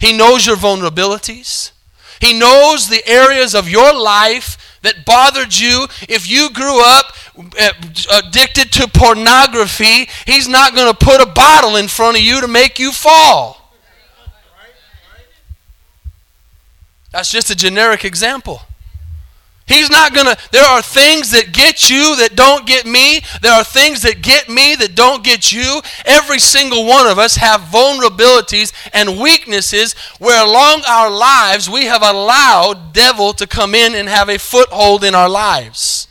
he knows your vulnerabilities, he knows the areas of your life that bothered you. If you grew up uh, addicted to pornography, he's not going to put a bottle in front of you to make you fall. That's just a generic example. He's not going to, there are things that get you that don't get me. There are things that get me that don't get you. Every single one of us have vulnerabilities and weaknesses where along our lives we have allowed devil to come in and have a foothold in our lives.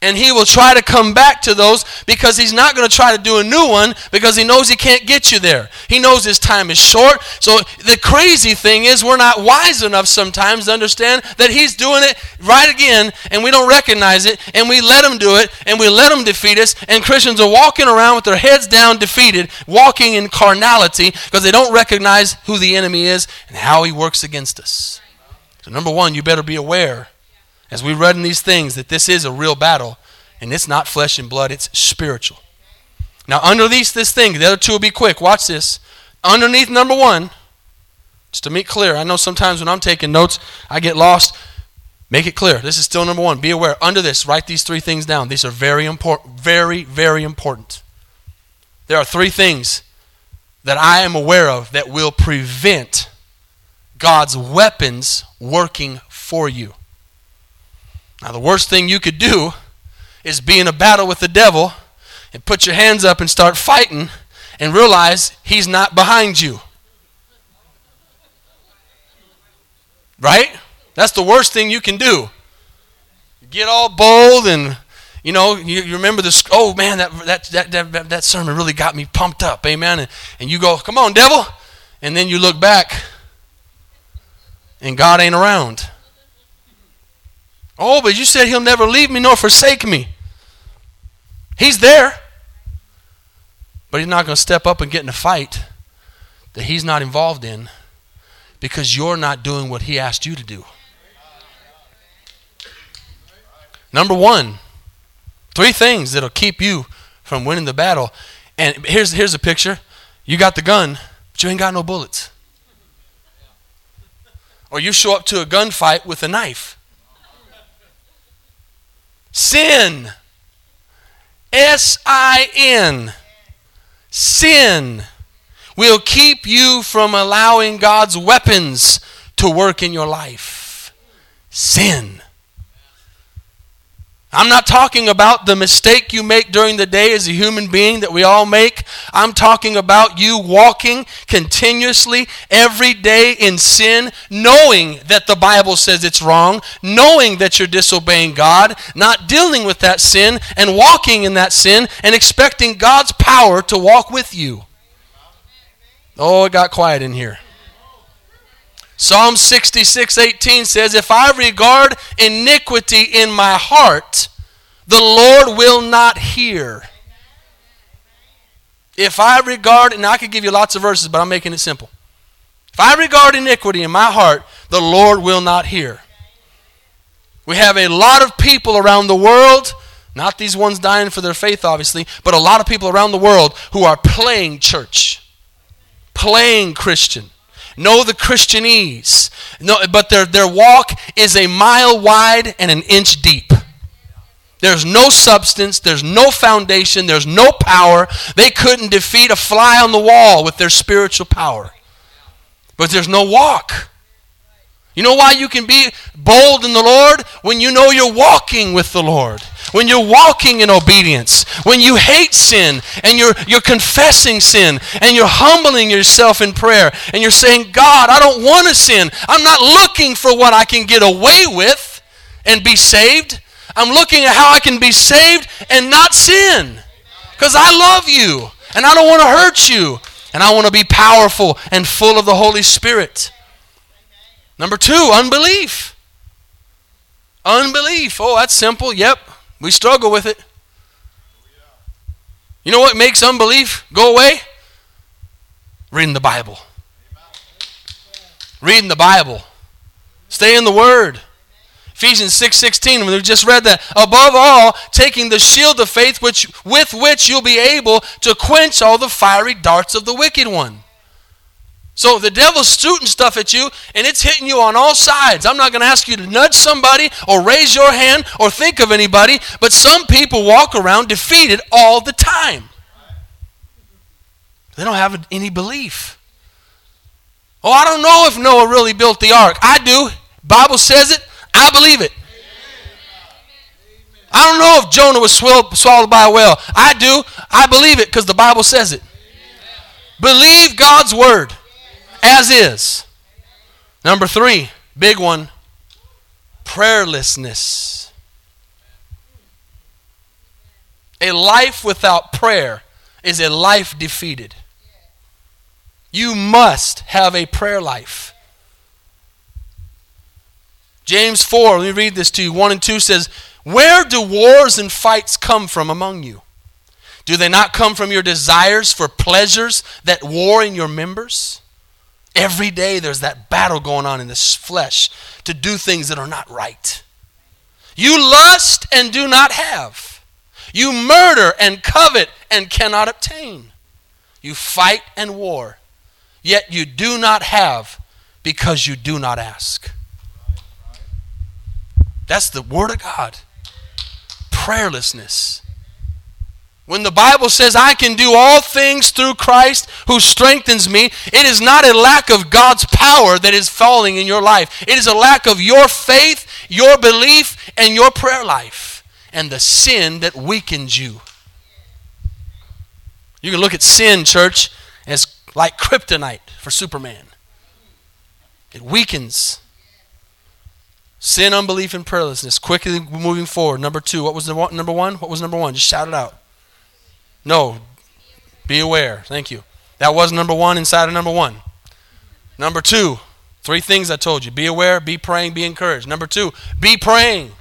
And he will try to come back to those because he's not going to try to do a new one because he knows he can't get you there. He knows his time is short. So the crazy thing is, we're not wise enough sometimes to understand that he's doing it right again and we don't recognize it and we let him do it and we let him defeat us. And Christians are walking around with their heads down, defeated, walking in carnality because they don't recognize who the enemy is and how he works against us. So, number one, you better be aware as we read in these things, that this is a real battle, and it's not flesh and blood, it's spiritual. Now, underneath this thing, the other two will be quick. Watch this. Underneath number one, just to make clear, I know sometimes when I'm taking notes, I get lost. Make it clear. This is still number one. Be aware. Under this, write these three things down. These are very important. Very, very important. There are three things that I am aware of that will prevent God's weapons working for you. Now, the worst thing you could do is be in a battle with the devil and put your hands up and start fighting and realize he's not behind you. Right? That's the worst thing you can do. Get all bold and you know, you, you remember this, oh man, that, that, that, that, that sermon really got me pumped up, amen. And, and you go, come on, devil. And then you look back and God ain't around. Oh, but you said he'll never leave me nor forsake me. He's there. But he's not going to step up and get in a fight that he's not involved in because you're not doing what he asked you to do. Number one, three things that'll keep you from winning the battle. And here's, here's a picture. You got the gun, but you ain't got no bullets. Or you show up to a gunfight with a knife. Sin. S I N. Sin will keep you from allowing God's weapons to work in your life. Sin. I'm not talking about the mistake you make during the day as a human being that we all make. I'm talking about you walking continuously every day in sin, knowing that the Bible says it's wrong, knowing that you're disobeying God, not dealing with that sin and walking in that sin and expecting God's power to walk with you. Oh, it got quiet in here. Psalm 66 18 says, If I regard iniquity in my heart, the Lord will not hear. If I regard, and I could give you lots of verses, but I'm making it simple. If I regard iniquity in my heart, the Lord will not hear. We have a lot of people around the world, not these ones dying for their faith, obviously, but a lot of people around the world who are playing church, playing Christian know the Christianese, no, but their, their walk is a mile wide and an inch deep. There's no substance, there's no foundation, there's no power. They couldn't defeat a fly on the wall with their spiritual power. But there's no walk. You know why you can be bold in the Lord? When you know you're walking with the Lord. When you're walking in obedience. When you hate sin and you're, you're confessing sin and you're humbling yourself in prayer and you're saying, God, I don't want to sin. I'm not looking for what I can get away with and be saved. I'm looking at how I can be saved and not sin. Because I love you and I don't want to hurt you. And I want to be powerful and full of the Holy Spirit. Number two, unbelief. Unbelief. Oh, that's simple. Yep, we struggle with it. You know what makes unbelief go away? Reading the Bible. Reading the Bible. Stay in the Word. Ephesians 6:16 we just read that above all taking the shield of faith which with which you'll be able to quench all the fiery darts of the wicked one. So the devil's shooting stuff at you and it's hitting you on all sides. I'm not going to ask you to nudge somebody or raise your hand or think of anybody, but some people walk around defeated all the time. They don't have any belief. Oh, I don't know if Noah really built the ark. I do. Bible says it. I believe it. I don't know if Jonah was swallowed by a whale. I do. I believe it because the Bible says it. Believe God's word as is. Number three, big one prayerlessness. A life without prayer is a life defeated. You must have a prayer life. James 4, let me read this to you. 1 and 2 says, Where do wars and fights come from among you? Do they not come from your desires for pleasures that war in your members? Every day there's that battle going on in this flesh to do things that are not right. You lust and do not have. You murder and covet and cannot obtain. You fight and war, yet you do not have because you do not ask. That's the Word of God. Prayerlessness. When the Bible says, I can do all things through Christ who strengthens me, it is not a lack of God's power that is falling in your life. It is a lack of your faith, your belief, and your prayer life, and the sin that weakens you. You can look at sin, church, as like kryptonite for Superman. It weakens Sin, unbelief, and prayerlessness. Quickly moving forward. Number two. What was the number one? What was number one? Just shout it out. No. Be aware. Thank you. That was number one inside of number one. Number two. Three things I told you. Be aware, be praying, be encouraged. Number two, be praying.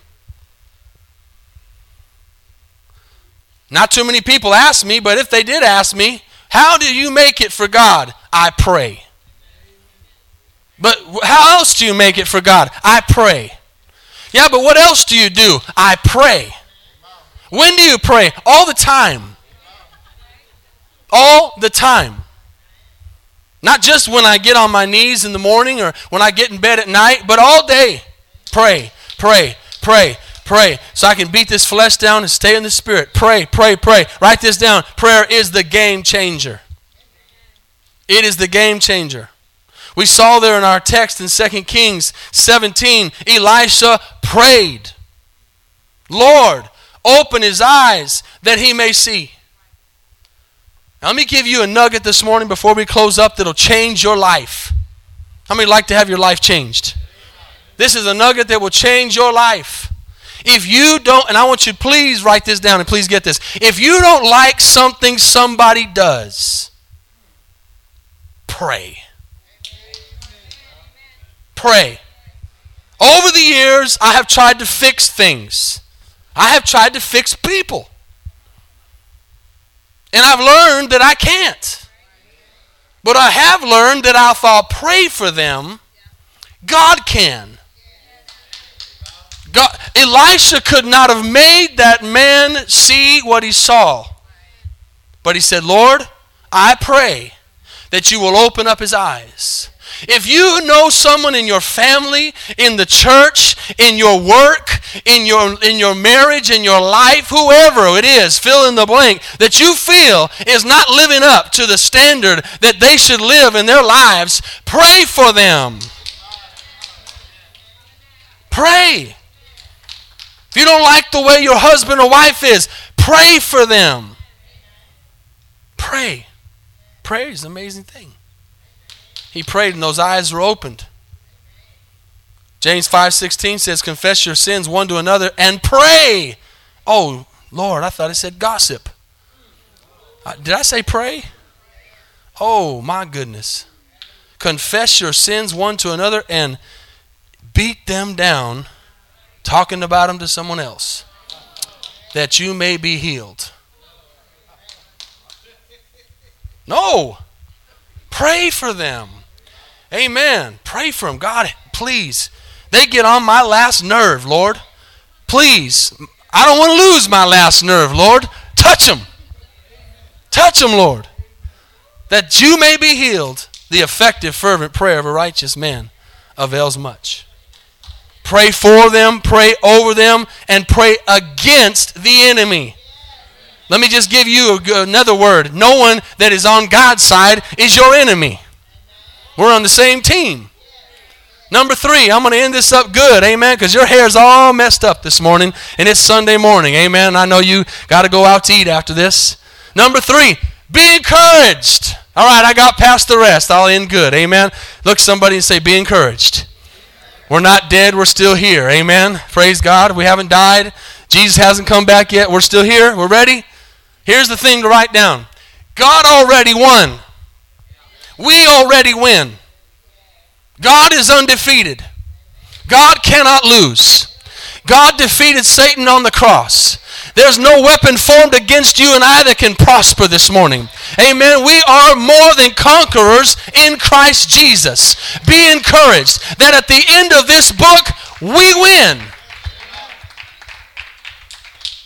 Not too many people ask me, but if they did ask me, how do you make it for God? I pray. But how else do you make it for God? I pray. Yeah, but what else do you do? I pray. When do you pray? All the time. All the time. Not just when I get on my knees in the morning or when I get in bed at night, but all day. Pray, pray, pray, pray. So I can beat this flesh down and stay in the spirit. Pray, pray, pray. Write this down. Prayer is the game changer. It is the game changer. We saw there in our text in 2 Kings 17, Elisha prayed, Lord, open his eyes that he may see. Now, let me give you a nugget this morning before we close up that'll change your life. How many like to have your life changed? This is a nugget that will change your life. If you don't, and I want you to please write this down and please get this. If you don't like something somebody does, pray pray. Over the years, I have tried to fix things. I have tried to fix people. And I've learned that I can't. But I have learned that if I'll pray for them, God can. God, Elisha could not have made that man see what he saw. But he said, Lord, I pray that you will open up his eyes if you know someone in your family, in the church, in your work, in your, in your marriage, in your life, whoever it is, fill in the blank, that you feel is not living up to the standard that they should live in their lives, pray for them. Pray. If you don't like the way your husband or wife is, pray for them. Pray. Prayer is an amazing thing. He prayed and those eyes were opened. James 5:16 says confess your sins one to another and pray. Oh, Lord, I thought it said gossip. Uh, did I say pray? Oh, my goodness. Confess your sins one to another and beat them down talking about them to someone else that you may be healed. No. Pray for them. Amen. Pray for them. God, please. They get on my last nerve, Lord. Please. I don't want to lose my last nerve, Lord. Touch them. Touch them, Lord. That you may be healed. The effective, fervent prayer of a righteous man avails much. Pray for them, pray over them, and pray against the enemy. Let me just give you another word. No one that is on God's side is your enemy. We're on the same team. Number three, I'm going to end this up good, amen, because your hair's all messed up this morning, and it's Sunday morning, amen. I know you got to go out to eat after this. Number three, be encouraged. All right, I got past the rest. I'll end good, amen. Look somebody and say, be encouraged. We're not dead, we're still here, amen. Praise God. We haven't died. Jesus hasn't come back yet. We're still here. We're ready. Here's the thing to write down God already won. We already win. God is undefeated. God cannot lose. God defeated Satan on the cross. There's no weapon formed against you and I that can prosper this morning. Amen. We are more than conquerors in Christ Jesus. Be encouraged that at the end of this book, we win.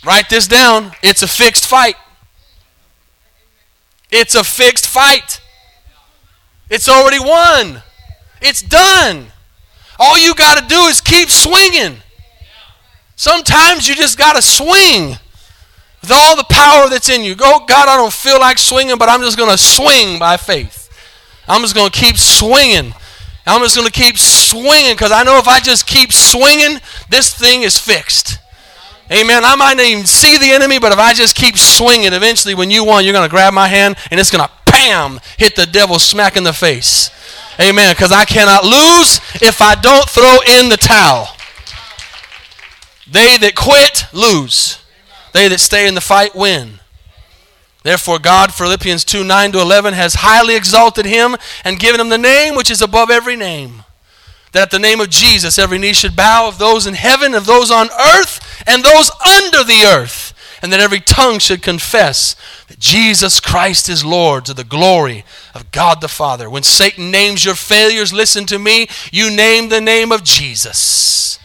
Write this down. It's a fixed fight. It's a fixed fight. It's already won. It's done. All you got to do is keep swinging. Sometimes you just got to swing with all the power that's in you. Go, God, I don't feel like swinging, but I'm just going to swing by faith. I'm just going to keep swinging. I'm just going to keep swinging because I know if I just keep swinging, this thing is fixed. Amen. I might not even see the enemy, but if I just keep swinging, eventually when you won, you're going to grab my hand and it's going to bam hit the devil smack in the face. Amen. Because I cannot lose if I don't throw in the towel. They that quit lose. They that stay in the fight win. Therefore, God, Philippians 2 9 to 11, has highly exalted him and given him the name which is above every name that at the name of Jesus every knee should bow of those in heaven, of those on earth, and those under the earth, and that every tongue should confess that Jesus Christ is Lord to the glory of God the Father. When Satan names your failures, listen to me, you name the name of Jesus.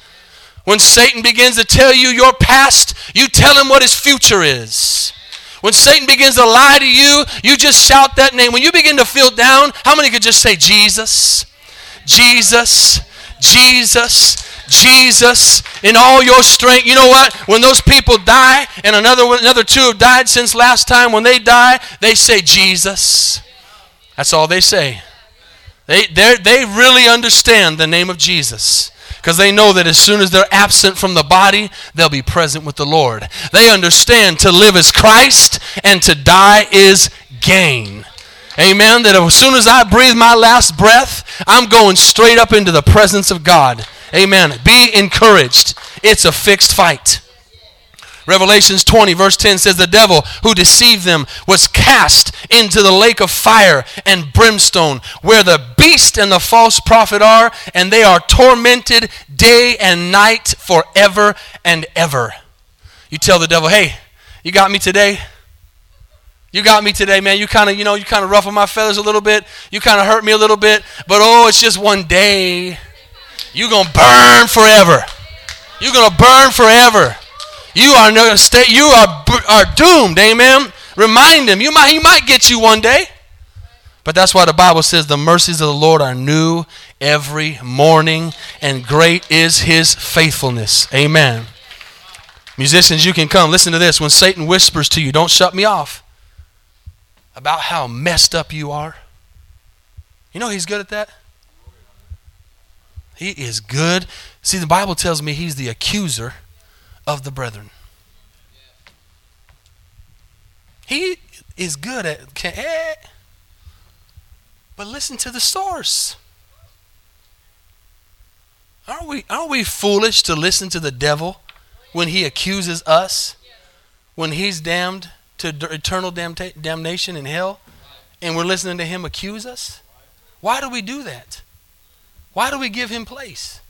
When Satan begins to tell you your past, you tell him what his future is. When Satan begins to lie to you, you just shout that name. When you begin to feel down, how many could just say Jesus? Jesus, Jesus, Jesus in all your strength. You know what? When those people die, and another another two have died since last time, when they die, they say Jesus. That's all they say. They they really understand the name of Jesus because they know that as soon as they're absent from the body, they'll be present with the Lord. They understand to live is Christ and to die is gain. Amen. That as soon as I breathe my last breath, I'm going straight up into the presence of God. Amen. Be encouraged. It's a fixed fight. Revelations 20, verse 10 says, The devil who deceived them was cast into the lake of fire and brimstone, where the beast and the false prophet are, and they are tormented day and night forever and ever. You tell the devil, Hey, you got me today? You got me today, man. You kind of, you know, you kind of ruffle my feathers a little bit. You kind of hurt me a little bit. But oh, it's just one day. You're going to burn forever. You're going to burn forever. You are no state. You are are doomed. Amen. Remind him. You might he might get you one day. But that's why the Bible says the mercies of the Lord are new every morning, and great is his faithfulness. Amen. Musicians, you can come. Listen to this. When Satan whispers to you, don't shut me off about how messed up you are? You know he's good at that? He is good. See, the Bible tells me he's the accuser of the brethren. He is good at. Eh. But listen to the source. Aren't we, aren't we foolish to listen to the devil when he accuses us? When he's damned? to eternal damnation in hell and we're listening to him accuse us? Why do we do that? Why do we give him place?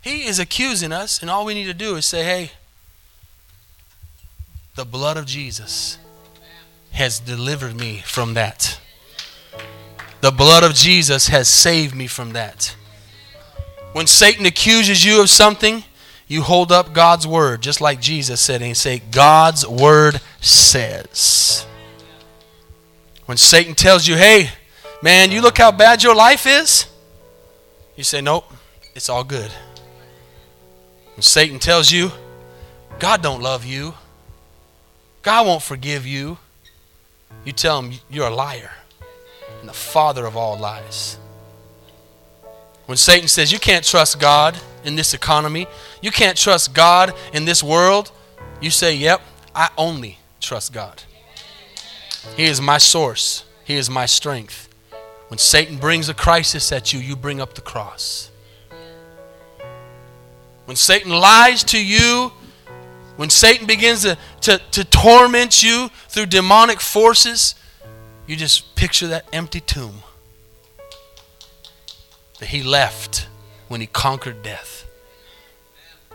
He is accusing us, and all we need to do is say, hey, the blood of Jesus has delivered me from that. The blood of Jesus has saved me from that. When Satan accuses you of something, you hold up God's word, just like Jesus said, and say, God's word says. When Satan tells you, hey, man, you look how bad your life is, you say, nope, it's all good. When Satan tells you, God don't love you, God won't forgive you, you tell him you're a liar and the father of all lies. When Satan says you can't trust God in this economy, you can't trust God in this world, you say, Yep, I only trust God. He is my source, He is my strength. When Satan brings a crisis at you, you bring up the cross. When Satan lies to you, when Satan begins to, to, to torment you through demonic forces, you just picture that empty tomb that he left when he conquered death.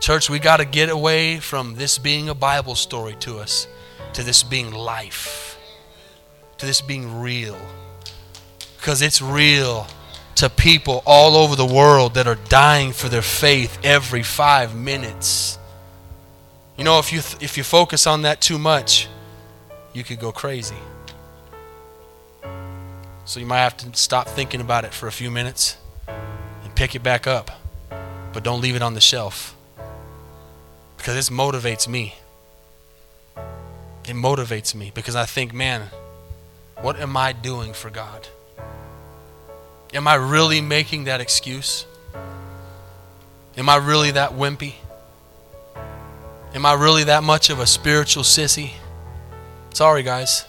Church, we got to get away from this being a Bible story to us to this being life, to this being real. Because it's real to people all over the world that are dying for their faith every five minutes. You know, if you, th- if you focus on that too much, you could go crazy. So you might have to stop thinking about it for a few minutes and pick it back up. But don't leave it on the shelf. Because it motivates me. It motivates me because I think, man, what am I doing for God? Am I really making that excuse? Am I really that wimpy? Am I really that much of a spiritual sissy? Sorry, guys.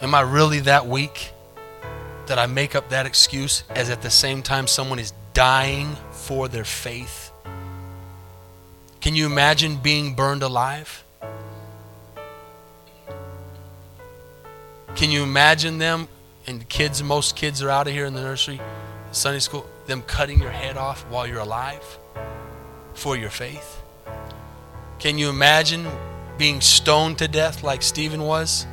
Am I really that weak? that I make up that excuse as at the same time someone is dying for their faith? Can you imagine being burned alive? Can you imagine them and kids, most kids are out of here in the nursery, Sunday school, them cutting your head off while you're alive for your faith? Can you imagine being stoned to death like Stephen was?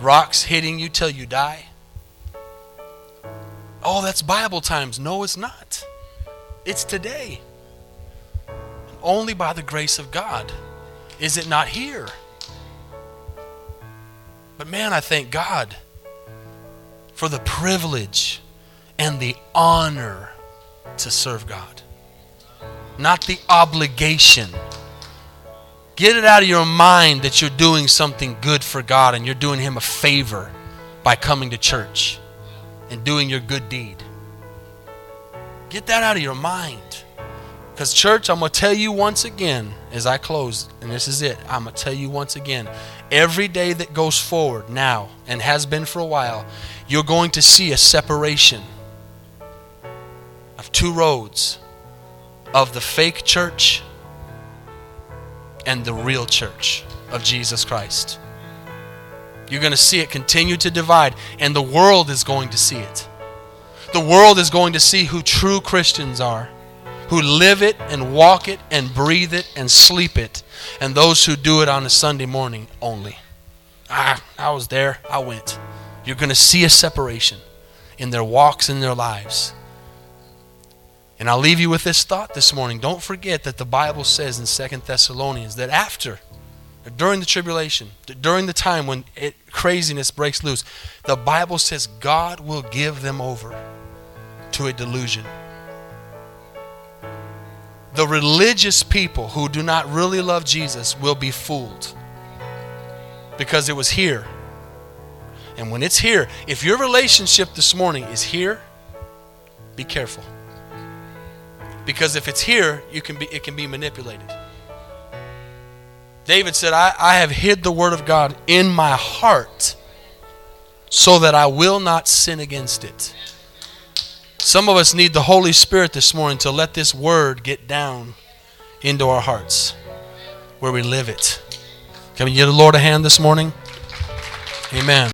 Rocks hitting you till you die? Oh, that's Bible times. No, it's not. It's today. Only by the grace of God is it not here. But man, I thank God for the privilege and the honor to serve God, not the obligation. Get it out of your mind that you're doing something good for God and you're doing Him a favor by coming to church and doing your good deed. Get that out of your mind. Because, church, I'm going to tell you once again as I close, and this is it. I'm going to tell you once again every day that goes forward now and has been for a while, you're going to see a separation of two roads of the fake church and the real church of Jesus Christ. You're going to see it continue to divide, and the world is going to see it. The world is going to see who true Christians are, who live it and walk it and breathe it and sleep it, and those who do it on a Sunday morning only. Ah, I was there, I went. You're going to see a separation in their walks in their lives. And I'll leave you with this thought this morning. Don't forget that the Bible says in Second Thessalonians that after during the tribulation, during the time when it, craziness breaks loose, the Bible says God will give them over to a delusion. The religious people who do not really love Jesus will be fooled because it was here. And when it's here, if your relationship this morning is here, be careful. Because if it's here, you can be, it can be manipulated. David said, I, I have hid the word of God in my heart so that I will not sin against it. Some of us need the Holy Spirit this morning to let this word get down into our hearts where we live it. Can we give the Lord a hand this morning? Amen.